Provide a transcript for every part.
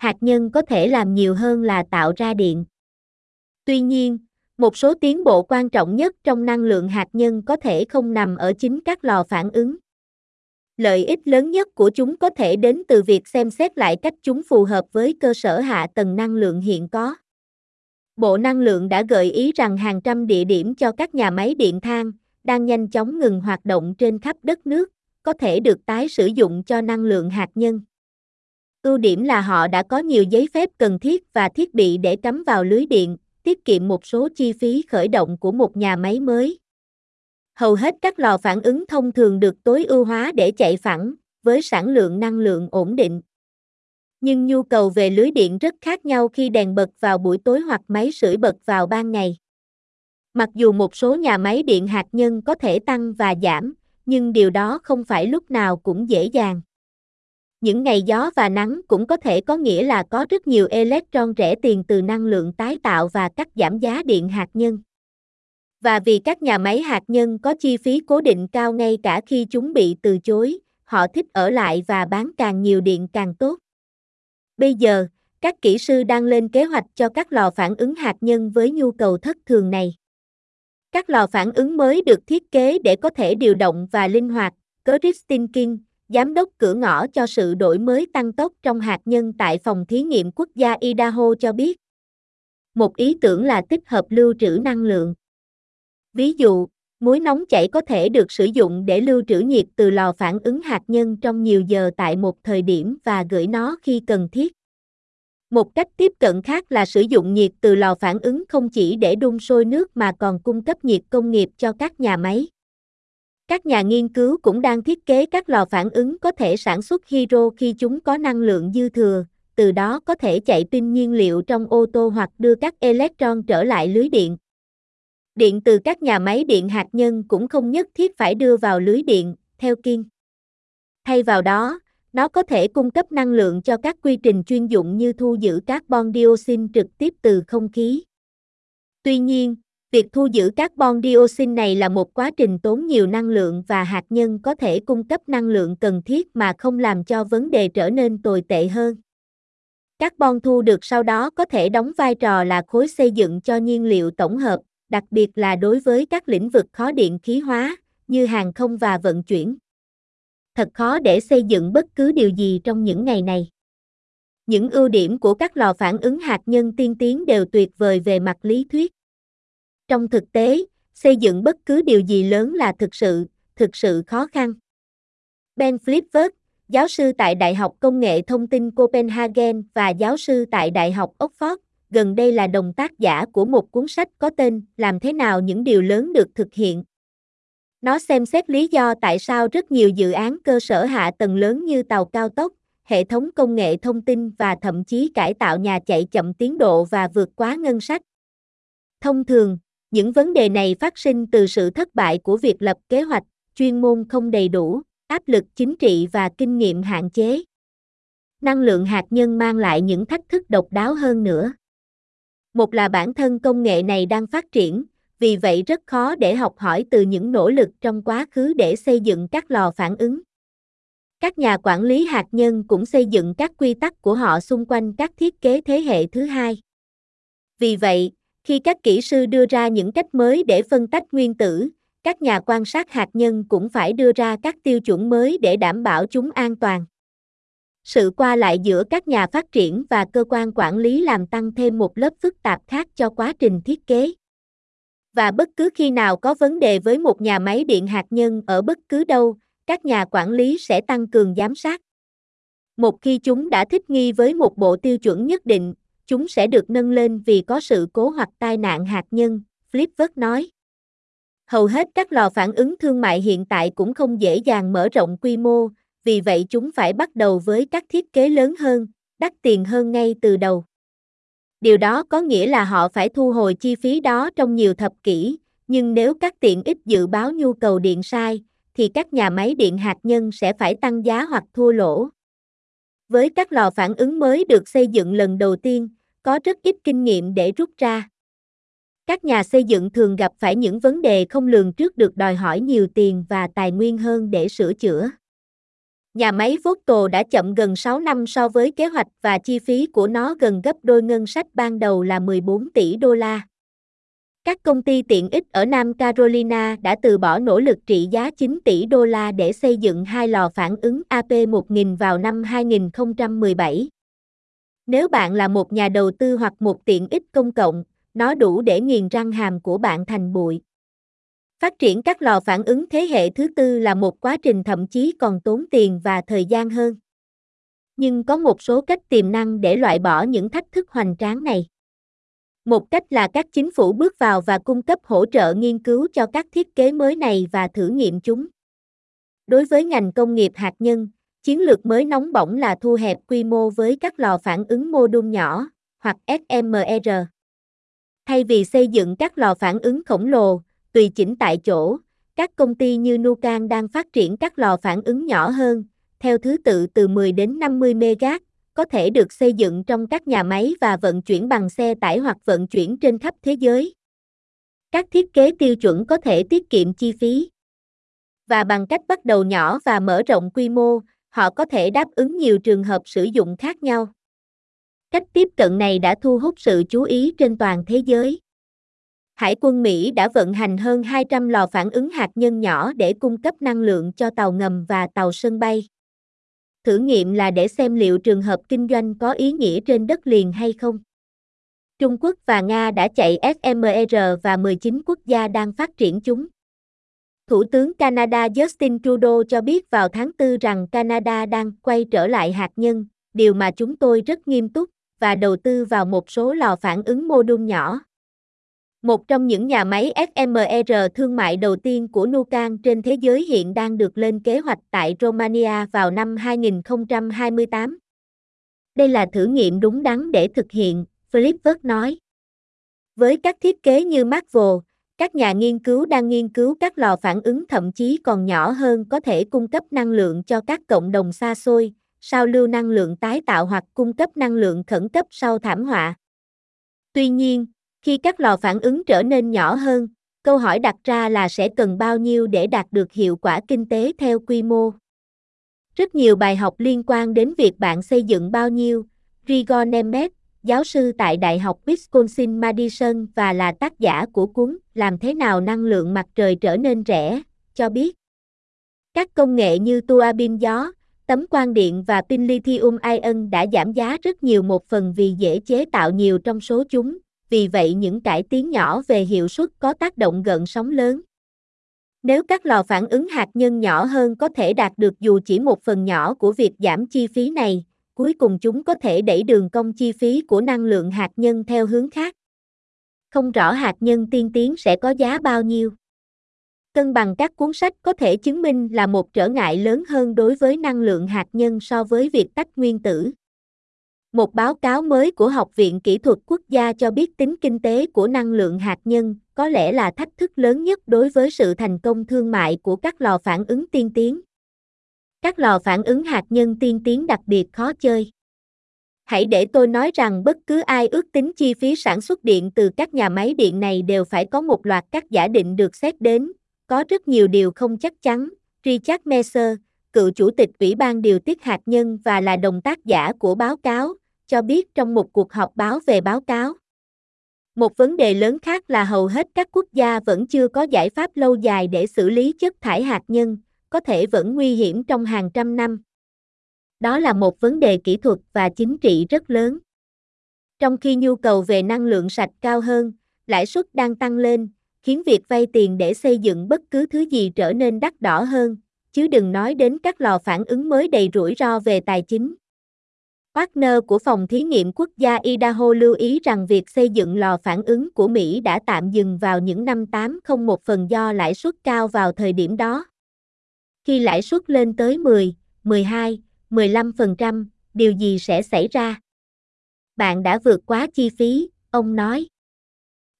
hạt nhân có thể làm nhiều hơn là tạo ra điện. Tuy nhiên, một số tiến bộ quan trọng nhất trong năng lượng hạt nhân có thể không nằm ở chính các lò phản ứng. Lợi ích lớn nhất của chúng có thể đến từ việc xem xét lại cách chúng phù hợp với cơ sở hạ tầng năng lượng hiện có. Bộ Năng lượng đã gợi ý rằng hàng trăm địa điểm cho các nhà máy điện than đang nhanh chóng ngừng hoạt động trên khắp đất nước, có thể được tái sử dụng cho năng lượng hạt nhân. Ưu điểm là họ đã có nhiều giấy phép cần thiết và thiết bị để cắm vào lưới điện, tiết kiệm một số chi phí khởi động của một nhà máy mới. Hầu hết các lò phản ứng thông thường được tối ưu hóa để chạy phẳng, với sản lượng năng lượng ổn định. Nhưng nhu cầu về lưới điện rất khác nhau khi đèn bật vào buổi tối hoặc máy sưởi bật vào ban ngày. Mặc dù một số nhà máy điện hạt nhân có thể tăng và giảm, nhưng điều đó không phải lúc nào cũng dễ dàng. Những ngày gió và nắng cũng có thể có nghĩa là có rất nhiều electron rẻ tiền từ năng lượng tái tạo và cắt giảm giá điện hạt nhân. Và vì các nhà máy hạt nhân có chi phí cố định cao ngay cả khi chúng bị từ chối, họ thích ở lại và bán càng nhiều điện càng tốt. Bây giờ, các kỹ sư đang lên kế hoạch cho các lò phản ứng hạt nhân với nhu cầu thất thường này. Các lò phản ứng mới được thiết kế để có thể điều động và linh hoạt, Christine King, giám đốc cửa ngõ cho sự đổi mới tăng tốc trong hạt nhân tại phòng thí nghiệm quốc gia Idaho cho biết. Một ý tưởng là tích hợp lưu trữ năng lượng. Ví dụ, muối nóng chảy có thể được sử dụng để lưu trữ nhiệt từ lò phản ứng hạt nhân trong nhiều giờ tại một thời điểm và gửi nó khi cần thiết. Một cách tiếp cận khác là sử dụng nhiệt từ lò phản ứng không chỉ để đun sôi nước mà còn cung cấp nhiệt công nghiệp cho các nhà máy. Các nhà nghiên cứu cũng đang thiết kế các lò phản ứng có thể sản xuất hydro khi chúng có năng lượng dư thừa, từ đó có thể chạy pin nhiên liệu trong ô tô hoặc đưa các electron trở lại lưới điện. Điện từ các nhà máy điện hạt nhân cũng không nhất thiết phải đưa vào lưới điện, theo Kiên. Thay vào đó, nó có thể cung cấp năng lượng cho các quy trình chuyên dụng như thu giữ carbon dioxide trực tiếp từ không khí. Tuy nhiên, việc thu giữ carbon dioxide này là một quá trình tốn nhiều năng lượng và hạt nhân có thể cung cấp năng lượng cần thiết mà không làm cho vấn đề trở nên tồi tệ hơn. Carbon thu được sau đó có thể đóng vai trò là khối xây dựng cho nhiên liệu tổng hợp, đặc biệt là đối với các lĩnh vực khó điện khí hóa, như hàng không và vận chuyển thật khó để xây dựng bất cứ điều gì trong những ngày này. Những ưu điểm của các lò phản ứng hạt nhân tiên tiến đều tuyệt vời về mặt lý thuyết. Trong thực tế, xây dựng bất cứ điều gì lớn là thực sự, thực sự khó khăn. Ben Flipvert, giáo sư tại Đại học Công nghệ Thông tin Copenhagen và giáo sư tại Đại học Oxford, gần đây là đồng tác giả của một cuốn sách có tên Làm thế nào những điều lớn được thực hiện, nó xem xét lý do tại sao rất nhiều dự án cơ sở hạ tầng lớn như tàu cao tốc, hệ thống công nghệ thông tin và thậm chí cải tạo nhà chạy chậm tiến độ và vượt quá ngân sách. Thông thường, những vấn đề này phát sinh từ sự thất bại của việc lập kế hoạch, chuyên môn không đầy đủ, áp lực chính trị và kinh nghiệm hạn chế. Năng lượng hạt nhân mang lại những thách thức độc đáo hơn nữa. Một là bản thân công nghệ này đang phát triển, vì vậy rất khó để học hỏi từ những nỗ lực trong quá khứ để xây dựng các lò phản ứng. Các nhà quản lý hạt nhân cũng xây dựng các quy tắc của họ xung quanh các thiết kế thế hệ thứ hai. Vì vậy, khi các kỹ sư đưa ra những cách mới để phân tách nguyên tử, các nhà quan sát hạt nhân cũng phải đưa ra các tiêu chuẩn mới để đảm bảo chúng an toàn. Sự qua lại giữa các nhà phát triển và cơ quan quản lý làm tăng thêm một lớp phức tạp khác cho quá trình thiết kế và bất cứ khi nào có vấn đề với một nhà máy điện hạt nhân ở bất cứ đâu, các nhà quản lý sẽ tăng cường giám sát. Một khi chúng đã thích nghi với một bộ tiêu chuẩn nhất định, chúng sẽ được nâng lên vì có sự cố hoặc tai nạn hạt nhân, Flipvert nói. Hầu hết các lò phản ứng thương mại hiện tại cũng không dễ dàng mở rộng quy mô, vì vậy chúng phải bắt đầu với các thiết kế lớn hơn, đắt tiền hơn ngay từ đầu điều đó có nghĩa là họ phải thu hồi chi phí đó trong nhiều thập kỷ, nhưng nếu các tiện ích dự báo nhu cầu điện sai, thì các nhà máy điện hạt nhân sẽ phải tăng giá hoặc thua lỗ. Với các lò phản ứng mới được xây dựng lần đầu tiên, có rất ít kinh nghiệm để rút ra. Các nhà xây dựng thường gặp phải những vấn đề không lường trước được đòi hỏi nhiều tiền và tài nguyên hơn để sửa chữa. Nhà máy Vogtle đã chậm gần 6 năm so với kế hoạch và chi phí của nó gần gấp đôi ngân sách ban đầu là 14 tỷ đô la. Các công ty tiện ích ở Nam Carolina đã từ bỏ nỗ lực trị giá 9 tỷ đô la để xây dựng hai lò phản ứng AP1000 vào năm 2017. Nếu bạn là một nhà đầu tư hoặc một tiện ích công cộng, nó đủ để nghiền răng hàm của bạn thành bụi. Phát triển các lò phản ứng thế hệ thứ tư là một quá trình thậm chí còn tốn tiền và thời gian hơn. Nhưng có một số cách tiềm năng để loại bỏ những thách thức hoành tráng này. Một cách là các chính phủ bước vào và cung cấp hỗ trợ nghiên cứu cho các thiết kế mới này và thử nghiệm chúng. Đối với ngành công nghiệp hạt nhân, chiến lược mới nóng bỏng là thu hẹp quy mô với các lò phản ứng mô đun nhỏ, hoặc SMR. Thay vì xây dựng các lò phản ứng khổng lồ, tùy chỉnh tại chỗ, các công ty như Nucan đang phát triển các lò phản ứng nhỏ hơn, theo thứ tự từ 10 đến 50 MW, có thể được xây dựng trong các nhà máy và vận chuyển bằng xe tải hoặc vận chuyển trên khắp thế giới. Các thiết kế tiêu chuẩn có thể tiết kiệm chi phí. Và bằng cách bắt đầu nhỏ và mở rộng quy mô, họ có thể đáp ứng nhiều trường hợp sử dụng khác nhau. Cách tiếp cận này đã thu hút sự chú ý trên toàn thế giới. Hải quân Mỹ đã vận hành hơn 200 lò phản ứng hạt nhân nhỏ để cung cấp năng lượng cho tàu ngầm và tàu sân bay. Thử nghiệm là để xem liệu trường hợp kinh doanh có ý nghĩa trên đất liền hay không. Trung Quốc và Nga đã chạy SMR và 19 quốc gia đang phát triển chúng. Thủ tướng Canada Justin Trudeau cho biết vào tháng 4 rằng Canada đang quay trở lại hạt nhân, điều mà chúng tôi rất nghiêm túc, và đầu tư vào một số lò phản ứng mô đun nhỏ. Một trong những nhà máy SMR thương mại đầu tiên của Nucan trên thế giới hiện đang được lên kế hoạch tại Romania vào năm 2028. Đây là thử nghiệm đúng đắn để thực hiện, Flipwork nói. Với các thiết kế như Marvel, các nhà nghiên cứu đang nghiên cứu các lò phản ứng thậm chí còn nhỏ hơn có thể cung cấp năng lượng cho các cộng đồng xa xôi, sao lưu năng lượng tái tạo hoặc cung cấp năng lượng khẩn cấp sau thảm họa. Tuy nhiên, khi các lò phản ứng trở nên nhỏ hơn, câu hỏi đặt ra là sẽ cần bao nhiêu để đạt được hiệu quả kinh tế theo quy mô. Rất nhiều bài học liên quan đến việc bạn xây dựng bao nhiêu, Rigor Nemeth, giáo sư tại Đại học Wisconsin-Madison và là tác giả của cuốn Làm thế nào năng lượng mặt trời trở nên rẻ, cho biết. Các công nghệ như tua bin gió, tấm quang điện và pin lithium ion đã giảm giá rất nhiều một phần vì dễ chế tạo nhiều trong số chúng, vì vậy những cải tiến nhỏ về hiệu suất có tác động gợn sóng lớn. Nếu các lò phản ứng hạt nhân nhỏ hơn có thể đạt được dù chỉ một phần nhỏ của việc giảm chi phí này, cuối cùng chúng có thể đẩy đường cong chi phí của năng lượng hạt nhân theo hướng khác. Không rõ hạt nhân tiên tiến sẽ có giá bao nhiêu. Cân bằng các cuốn sách có thể chứng minh là một trở ngại lớn hơn đối với năng lượng hạt nhân so với việc tách nguyên tử. Một báo cáo mới của Học viện Kỹ thuật Quốc gia cho biết tính kinh tế của năng lượng hạt nhân có lẽ là thách thức lớn nhất đối với sự thành công thương mại của các lò phản ứng tiên tiến. Các lò phản ứng hạt nhân tiên tiến đặc biệt khó chơi. Hãy để tôi nói rằng bất cứ ai ước tính chi phí sản xuất điện từ các nhà máy điện này đều phải có một loạt các giả định được xét đến, có rất nhiều điều không chắc chắn. Richard Messer, cựu chủ tịch Ủy ban điều tiết hạt nhân và là đồng tác giả của báo cáo, cho biết trong một cuộc họp báo về báo cáo. Một vấn đề lớn khác là hầu hết các quốc gia vẫn chưa có giải pháp lâu dài để xử lý chất thải hạt nhân, có thể vẫn nguy hiểm trong hàng trăm năm. Đó là một vấn đề kỹ thuật và chính trị rất lớn. Trong khi nhu cầu về năng lượng sạch cao hơn, lãi suất đang tăng lên, khiến việc vay tiền để xây dựng bất cứ thứ gì trở nên đắt đỏ hơn, chứ đừng nói đến các lò phản ứng mới đầy rủi ro về tài chính. Partner của Phòng Thí nghiệm Quốc gia Idaho lưu ý rằng việc xây dựng lò phản ứng của Mỹ đã tạm dừng vào những năm 801 phần do lãi suất cao vào thời điểm đó. Khi lãi suất lên tới 10, 12, 15%, điều gì sẽ xảy ra? Bạn đã vượt quá chi phí, ông nói.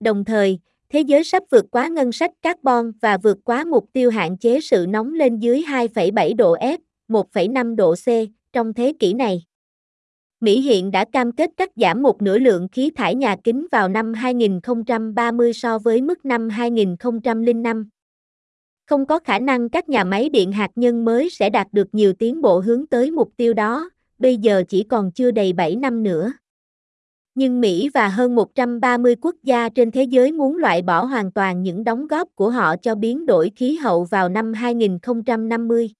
Đồng thời, thế giới sắp vượt quá ngân sách carbon và vượt quá mục tiêu hạn chế sự nóng lên dưới 2,7 độ F, 1,5 độ C trong thế kỷ này. Mỹ hiện đã cam kết cắt giảm một nửa lượng khí thải nhà kính vào năm 2030 so với mức năm 2005. Không có khả năng các nhà máy điện hạt nhân mới sẽ đạt được nhiều tiến bộ hướng tới mục tiêu đó, bây giờ chỉ còn chưa đầy 7 năm nữa. Nhưng Mỹ và hơn 130 quốc gia trên thế giới muốn loại bỏ hoàn toàn những đóng góp của họ cho biến đổi khí hậu vào năm 2050.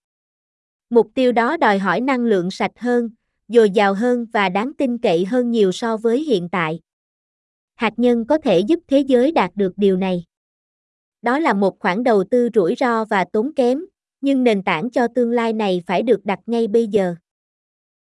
Mục tiêu đó đòi hỏi năng lượng sạch hơn, dồi dào hơn và đáng tin cậy hơn nhiều so với hiện tại. Hạt nhân có thể giúp thế giới đạt được điều này. Đó là một khoản đầu tư rủi ro và tốn kém, nhưng nền tảng cho tương lai này phải được đặt ngay bây giờ.